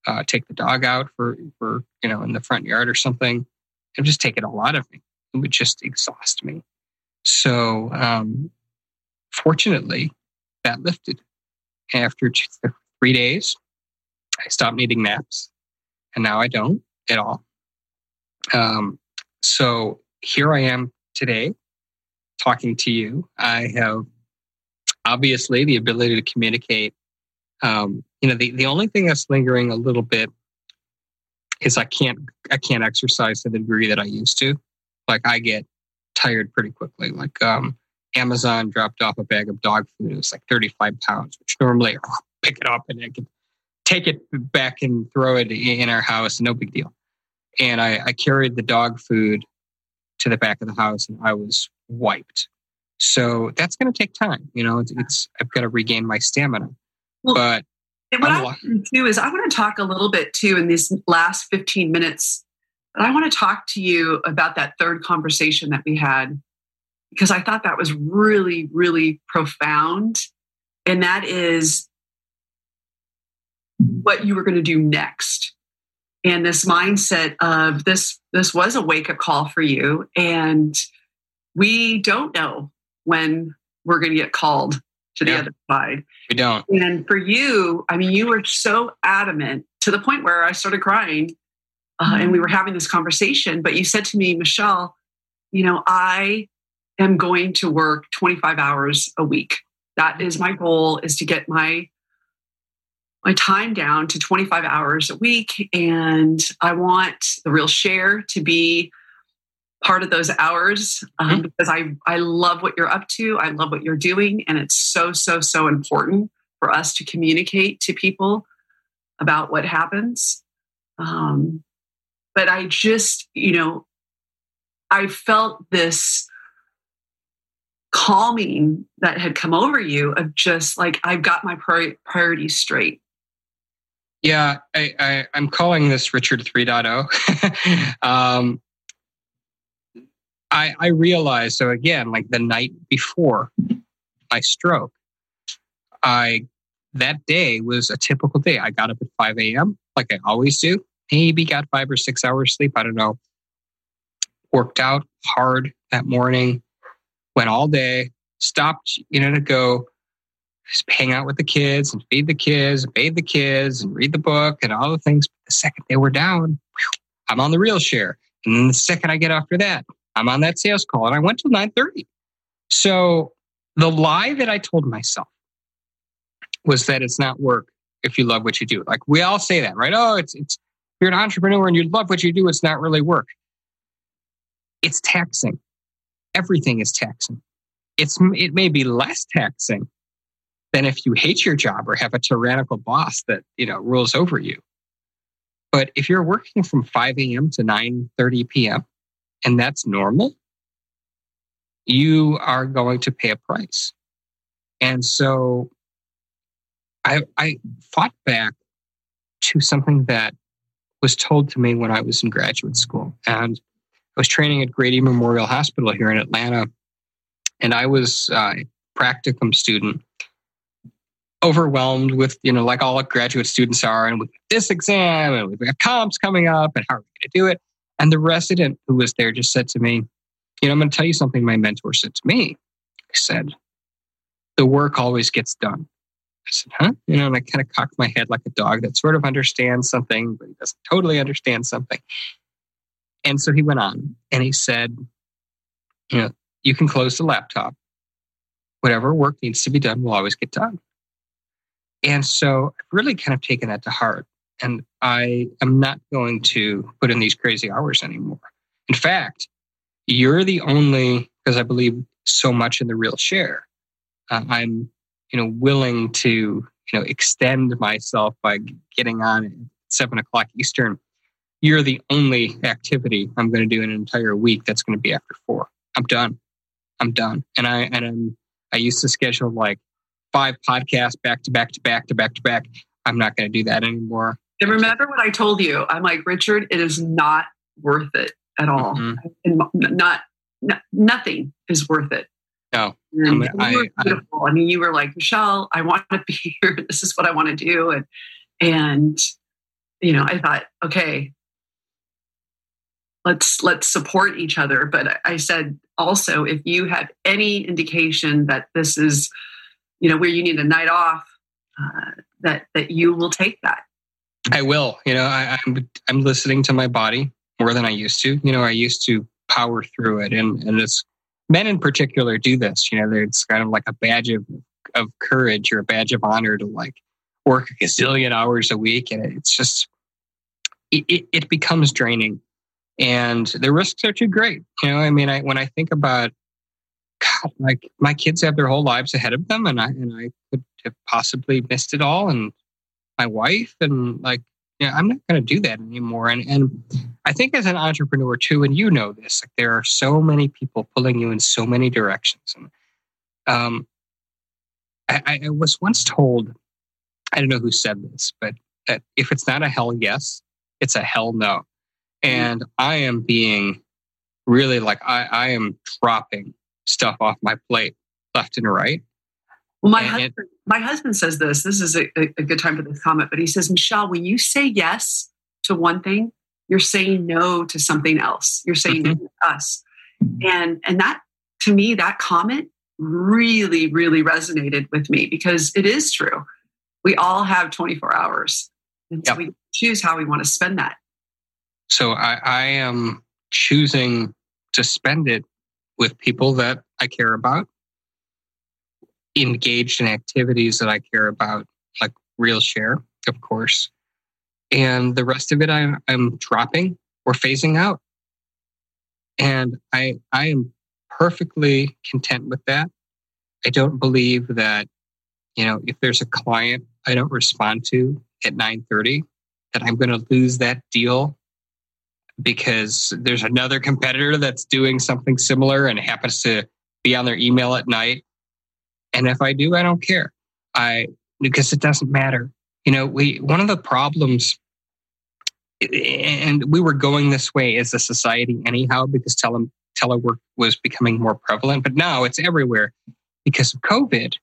uh, take the dog out for for you know in the front yard or something, and just take it all out of me. It would just exhaust me. So, um, fortunately, that lifted after three days. I stopped needing naps, and now I don't at all. Um, so here I am today talking to you. I have obviously the ability to communicate. Um, you know, the, the only thing that's lingering a little bit is I can't I can't exercise to the degree that I used to. Like I get tired pretty quickly. Like um, Amazon dropped off a bag of dog food. It was like 35 pounds, which normally *laughs* I'll pick it up and I can take it back and throw it in our house. No big deal and I, I carried the dog food to the back of the house and I was wiped. So that's going to take time. You know, it's, it's I've got to regain my stamina. Well, but what I want to do is I want to talk a little bit too in these last 15 minutes. But I want to talk to you about that third conversation that we had because I thought that was really, really profound. And that is what you were going to do next and this mindset of this this was a wake up call for you and we don't know when we're going to get called to the yeah, other side. We don't. And for you i mean you were so adamant to the point where i started crying uh, and we were having this conversation but you said to me michelle you know i am going to work 25 hours a week. That is my goal is to get my my time down to 25 hours a week. And I want the real share to be part of those hours um, mm-hmm. because I, I love what you're up to. I love what you're doing. And it's so, so, so important for us to communicate to people about what happens. Um, but I just, you know, I felt this calming that had come over you of just like, I've got my priorities straight. Yeah, I, I, am calling this Richard 3.0. *laughs* um, I, I realized, so again, like the night before my stroke, I that day was a typical day. I got up at 5 a.m. like I always do. Maybe got five or six hours sleep. I don't know. Worked out hard that morning, went all day, stopped, you know, to go hang out with the kids and feed the kids, and bathe the kids and read the book and all the things. But the second they were down, whew, I'm on the real share. And then the second I get after that, I'm on that sales call and I went till 930. So the lie that I told myself was that it's not work if you love what you do. Like we all say that, right? Oh, it's it's you're an entrepreneur and you love what you do, it's not really work. It's taxing. Everything is taxing. It's it may be less taxing than if you hate your job or have a tyrannical boss that, you know, rules over you. But if you're working from 5 a.m. to 9 30 p.m., and that's normal, you are going to pay a price. And so I, I fought back to something that was told to me when I was in graduate school. And I was training at Grady Memorial Hospital here in Atlanta. And I was uh, a practicum student, overwhelmed with, you know, like all graduate students are, and with this exam, and we've got comps coming up, and how are we going to do it? And the resident who was there just said to me, You know, I'm going to tell you something my mentor said to me. He said, The work always gets done. I said, huh? You know, and I kind of cocked my head like a dog that sort of understands something, but he doesn't totally understand something. And so he went on and he said, you know, you can close the laptop. Whatever work needs to be done will always get done. And so I've really kind of taken that to heart. And I am not going to put in these crazy hours anymore. In fact, you're the only, because I believe so much in the real share. Uh, I'm you know, willing to, you know, extend myself by getting on at seven o'clock Eastern, you're the only activity I'm going to do in an entire week that's going to be after four. I'm done. I'm done. And I, and I'm, I used to schedule like five podcasts back to back to back to back to back. I'm not going to do that anymore. And remember what I told you? I'm like, Richard, it is not worth it at all. Mm-hmm. And not, not, nothing is worth it. No, and I, you were beautiful. I, I, mean, you were like, Michelle, I want to be *laughs* here. This is what I want to do. And, and, you know, I thought, okay, let's, let's support each other. But I said also, if you have any indication that this is, you know, where you need a night off, uh, that, that you will take that. I will, you know, I, I'm, I'm listening to my body more than I used to, you know, I used to power through it and, and it's men in particular do this. You know, it's kind of like a badge of, of courage or a badge of honor to like work a gazillion hours a week. And it's just, it, it becomes draining and the risks are too great. You know, I mean, I, when I think about, God, like my kids have their whole lives ahead of them and I, and I could have possibly missed it all. And my wife and like, yeah, I'm not going to do that anymore. And and I think as an entrepreneur too, and you know this, like there are so many people pulling you in so many directions. And um, I, I was once told, I don't know who said this, but that if it's not a hell yes, it's a hell no. And mm-hmm. I am being really like I, I am dropping stuff off my plate left and right. Well, my and husband, it, my husband says this. This is a, a good time for this comment, but he says, Michelle, when you say yes to one thing, you're saying no to something else. You're saying mm-hmm. us, and and that to me, that comment really, really resonated with me because it is true. We all have 24 hours, and yep. so we choose how we want to spend that. So I, I am choosing to spend it with people that I care about engaged in activities that I care about, like real share, of course. And the rest of it I, I'm dropping or phasing out. And I, I am perfectly content with that. I don't believe that, you know, if there's a client I don't respond to at 930, that I'm going to lose that deal because there's another competitor that's doing something similar and happens to be on their email at night and if I do, I don't care. I because it doesn't matter. You know, we one of the problems and we were going this way as a society anyhow because tele, telework was becoming more prevalent, but now it's everywhere because of COVID.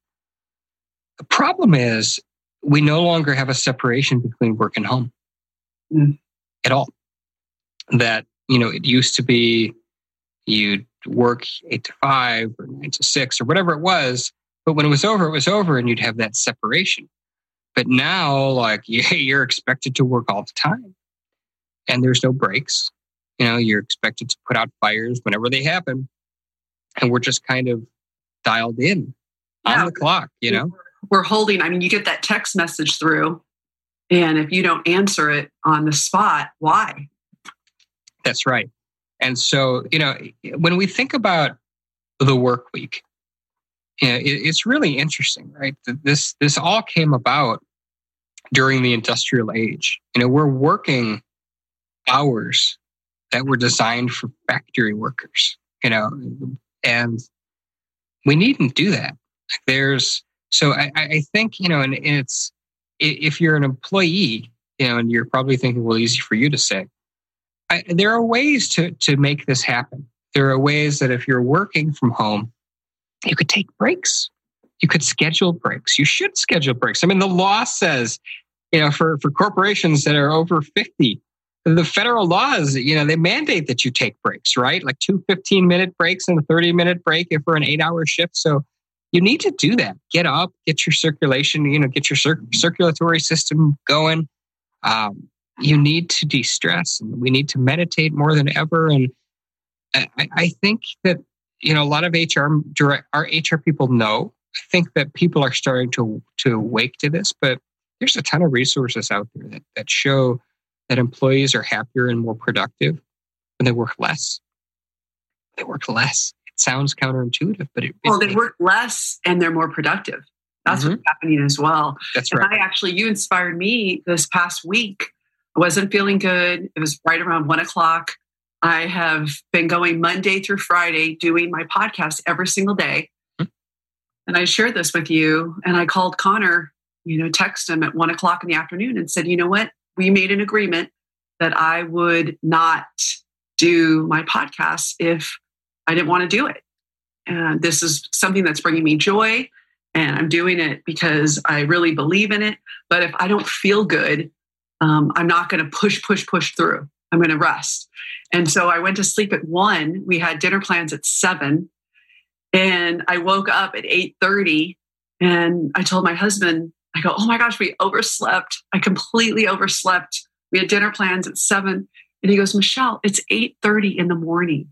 The problem is we no longer have a separation between work and home mm. at all. That, you know, it used to be you'd work eight to five or nine to six or whatever it was. But when it was over, it was over and you'd have that separation. But now, like, *laughs* yeah, you're expected to work all the time and there's no breaks. You know, you're expected to put out fires whenever they happen. And we're just kind of dialed in yeah. on the clock, you know? We're holding, I mean, you get that text message through, and if you don't answer it on the spot, why? That's right. And so, you know, when we think about the work week, you know, it, it's really interesting, right? This this all came about during the industrial age. You know, we're working hours that were designed for factory workers, you know, and we needn't do that. There's so I, I think you know, and it's if you're an employee, you know, and you're probably thinking, well, easy for you to say. I, there are ways to to make this happen. There are ways that if you're working from home, you could take breaks. You could schedule breaks. You should schedule breaks. I mean, the law says, you know, for for corporations that are over fifty, the federal laws, you know, they mandate that you take breaks, right? Like two 15 minute breaks and a 30 minute break if we're an eight hour shift. So you need to do that. Get up, get your circulation, you know, get your cir- circulatory system going. Um, you need to de stress and we need to meditate more than ever. And I, I think that, you know, a lot of HR direct, our HR people know. I think that people are starting to, to wake to this, but there's a ton of resources out there that, that show that employees are happier and more productive when they work less. They work less. It sounds counterintuitive, but it, well, they work less and they're more productive. That's mm-hmm. what's happening as well. That's and right. I actually, you inspired me this past week. I wasn't feeling good. It was right around one o'clock. I have been going Monday through Friday doing my podcast every single day. Mm-hmm. And I shared this with you. And I called Connor, you know, text him at one o'clock in the afternoon and said, you know what? we made an agreement that I would not do my podcast if I didn't want to do it. And this is something that's bringing me joy. And I'm doing it because I really believe in it. But if I don't feel good, um, I'm not going to push, push, push through. I'm going to rest. And so I went to sleep at one. We had dinner plans at seven. And I woke up at 8:30 and I told my husband, I go, oh my gosh, we overslept. I completely overslept. We had dinner plans at seven. And he goes, Michelle, it's 8:30 in the morning.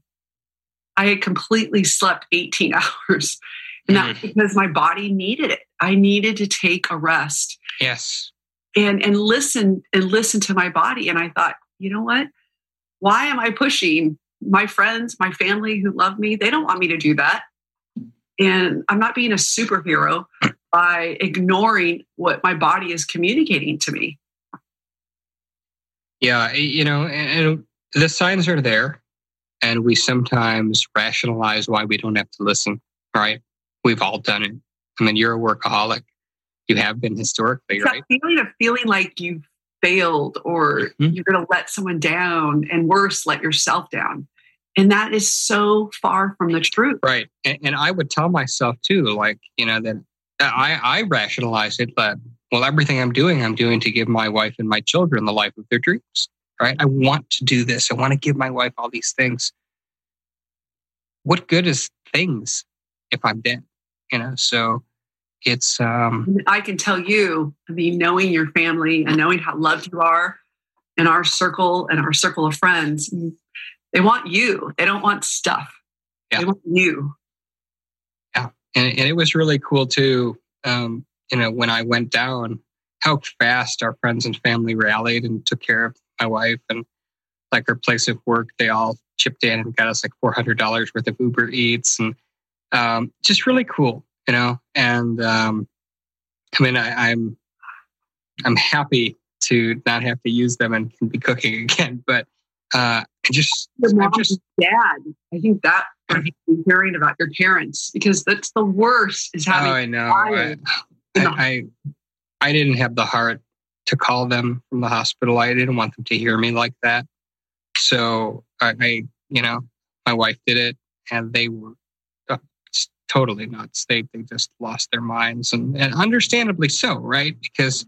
I had completely slept 18 *laughs* hours. And that's mm-hmm. because my body needed it. I needed to take a rest. Yes. And and listen and listen to my body. And I thought, you know what? Why am I pushing my friends, my family who love me? They don't want me to do that. And I'm not being a superhero *clears throat* by ignoring what my body is communicating to me. Yeah, you know, and the signs are there, and we sometimes rationalize why we don't have to listen, right? We've all done it. I mean, you're a workaholic. You have been historically, it's right? That feeling of feeling like you failed or mm-hmm. you're going to let someone down, and worse, let yourself down. And that is so far from the truth. Right. And, and I would tell myself too, like, you know, that I, I rationalize it but well, everything I'm doing, I'm doing to give my wife and my children the life of their dreams, right? I want to do this. I want to give my wife all these things. What good is things if I'm dead? You know, so it's. um I can tell you, I mean, knowing your family and knowing how loved you are in our circle and our circle of friends, they want you. They don't want stuff. Yeah. They want you Yeah. and, and it was really cool too. Um, you know, when I went down, how fast our friends and family rallied and took care of my wife and like her place of work. They all chipped in and got us like four hundred dollars worth of Uber Eats and um, just really cool, you know. And um, I mean, I, I'm I'm happy to not have to use them and can be cooking *laughs* again, but uh, just your mom just dad. I think that hearing about your parents because that's the worst is having. Oh, I know. I, I, I, I didn't have the heart to call them from the hospital. I didn't want them to hear me like that. So I, I you know, my wife did it, and they were totally nuts. They they just lost their minds, and, and understandably so, right? Because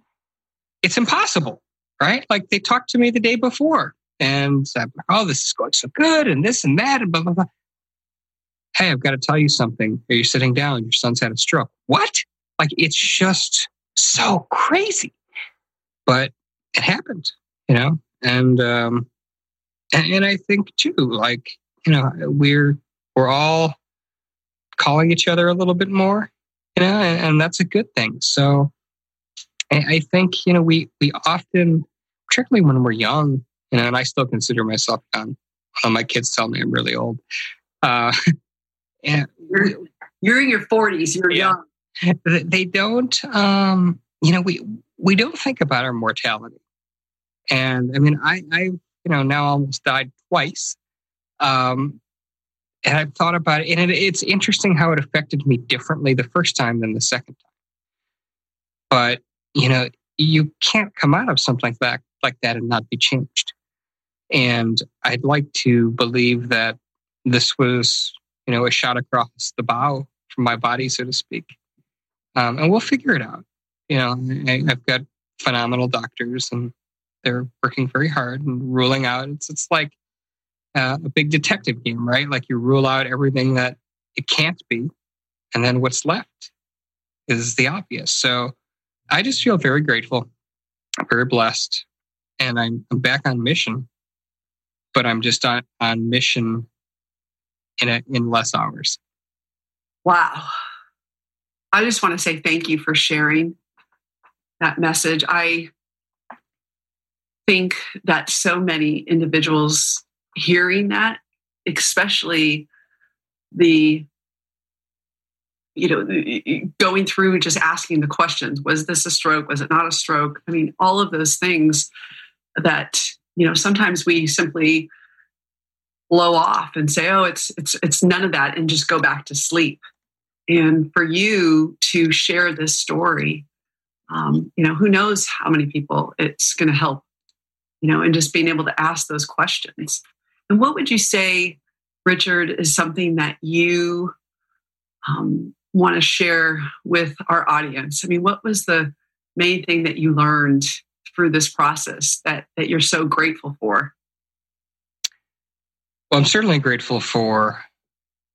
it's impossible, right? Like they talked to me the day before, and said, "Oh, this is going so good," and this and that, and blah blah blah. Hey, I've got to tell you something. Are you sitting down? Your son's had a stroke. What? Like it's just so crazy, but it happened, you know. And um, and, and I think too, like you know, we're we're all calling each other a little bit more, you know, and, and that's a good thing. So I, I, think, you know, we, we often, particularly when we're young, you know, and I still consider myself young. Well, my kids tell me I'm really old. Uh, *laughs* and you're, you're in your 40s, you're yeah, young. They don't, um, you know, we, we don't think about our mortality. And I mean, I, I, you know, now almost died twice. Um, and I've thought about it, and it, it's interesting how it affected me differently the first time than the second time. But you know, you can't come out of something like that, like that, and not be changed. And I'd like to believe that this was, you know, a shot across the bow from my body, so to speak. Um, and we'll figure it out. You know, I, I've got phenomenal doctors, and they're working very hard and ruling out. It's it's like uh, a big detective game, right? Like you rule out everything that it can't be, and then what's left is the obvious. So I just feel very grateful, very blessed, and I'm, I'm back on mission, but I'm just on, on mission in a, in less hours. Wow. I just want to say thank you for sharing that message. I think that so many individuals hearing that, especially the you know going through just asking the questions was this a stroke? Was it not a stroke? I mean all of those things that you know sometimes we simply blow off and say oh it's it's it's none of that and just go back to sleep. And for you to share this story um, you know who knows how many people it's going to help you know and just being able to ask those questions and what would you say, Richard, is something that you um, want to share with our audience? I mean, what was the main thing that you learned through this process that, that you're so grateful for? Well, I'm certainly grateful for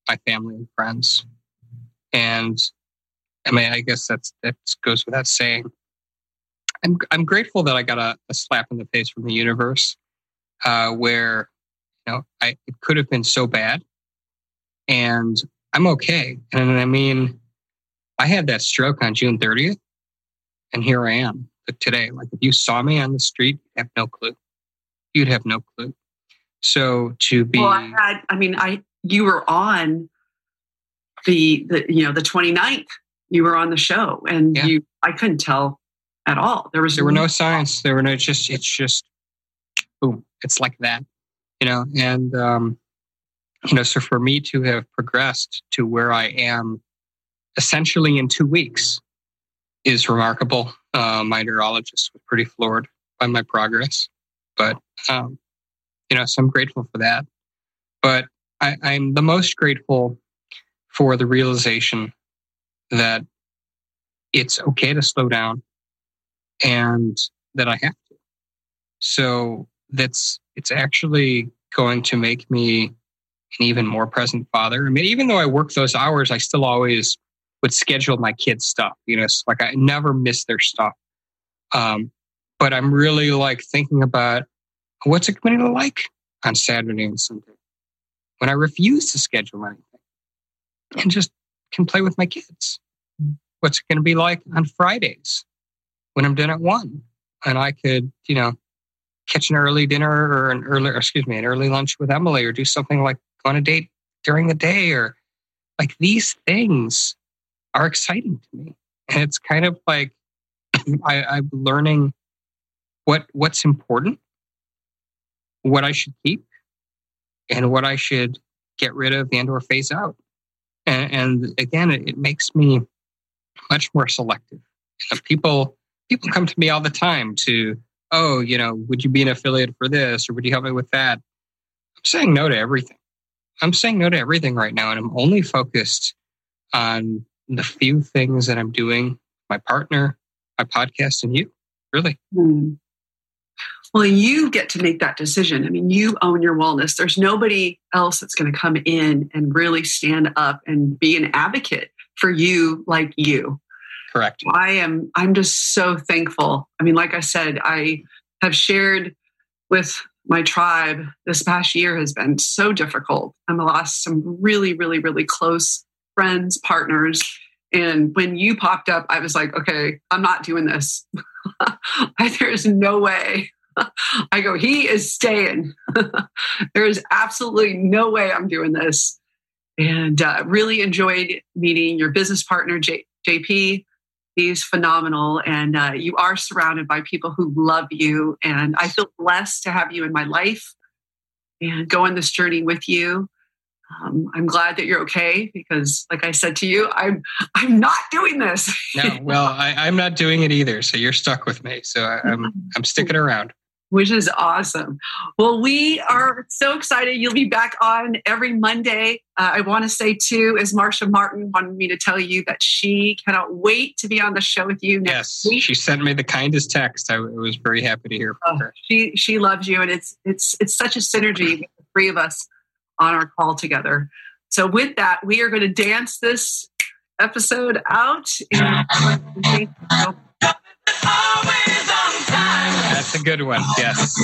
my family and friends. And I mean, I guess that's that goes without saying. I'm I'm grateful that I got a, a slap in the face from the universe, uh, where know, I, it could have been so bad and I'm okay. And I mean, I had that stroke on June 30th and here I am today. Like if you saw me on the street, you'd have no clue. You'd have no clue. So to be, well, I had, I mean, I, you were on the, the, you know, the 29th, you were on the show and yeah. you, I couldn't tell at all. There was, there were no signs. There were no, just, it's just boom. It's like that you know, and, um, you know, so for me to have progressed to where I am essentially in two weeks is remarkable. Uh, my neurologist was pretty floored by my progress, but, um, you know, so I'm grateful for that. But I, I'm the most grateful for the realization that it's okay to slow down and that I have to. So that's it's actually going to make me an even more present father. I mean, even though I work those hours, I still always would schedule my kids' stuff. You know, it's like I never miss their stuff. Um, but I'm really like thinking about what's it going to be like on Saturday and Sunday when I refuse to schedule anything and just can play with my kids. What's it going to be like on Fridays when I'm done at one and I could, you know, catch an early dinner or an early, or excuse me, an early lunch with Emily or do something like go on a date during the day or like these things are exciting to me. And it's kind of like I, I'm learning what what's important, what I should keep, and what I should get rid of and or phase out. And, and again, it, it, makes me much more selective. people people come to me all the time to oh, you know, would you be an affiliate for this or would you help me with that? I'm saying no to everything. I'm saying no to everything right now, and I'm only focused on the few things that I'm doing, my partner, my podcast, and you, really. Mm. Well, you get to make that decision. I mean, you own your wellness. There's nobody else that's going to come in and really stand up and be an advocate for you like you. Correct. I am I'm just so thankful. I mean, like I said, I have shared with my tribe this past year has been so difficult. I've lost some really, really, really close friends, partners. And when you popped up, I was like, okay, I'm not doing this. *laughs* There's no way. *laughs* I go, he is staying. *laughs* there is absolutely no way I'm doing this. And uh, really enjoyed meeting your business partner, J- JP. He's phenomenal. And uh, you are surrounded by people who love you. And I feel blessed to have you in my life and go on this journey with you. Um, I'm glad that you're okay because, like I said to you, I'm I'm not doing this. no, well, I, am not doing it either. So you're stuck with me. So I, I'm I'm sticking around which is awesome. Well, we are so excited. You'll be back on every Monday. Uh, I want to say, too, as Marsha Martin wanted me to tell you that she cannot wait to be on the show with you next yes, week. She sent me the kindest text. I was very happy to hear from uh, her. She, she loves you, and it's, it's, it's such a synergy with the three of us on our call together. So, with that, we are going to dance this episode out. *laughs* And it's a good one. Yes.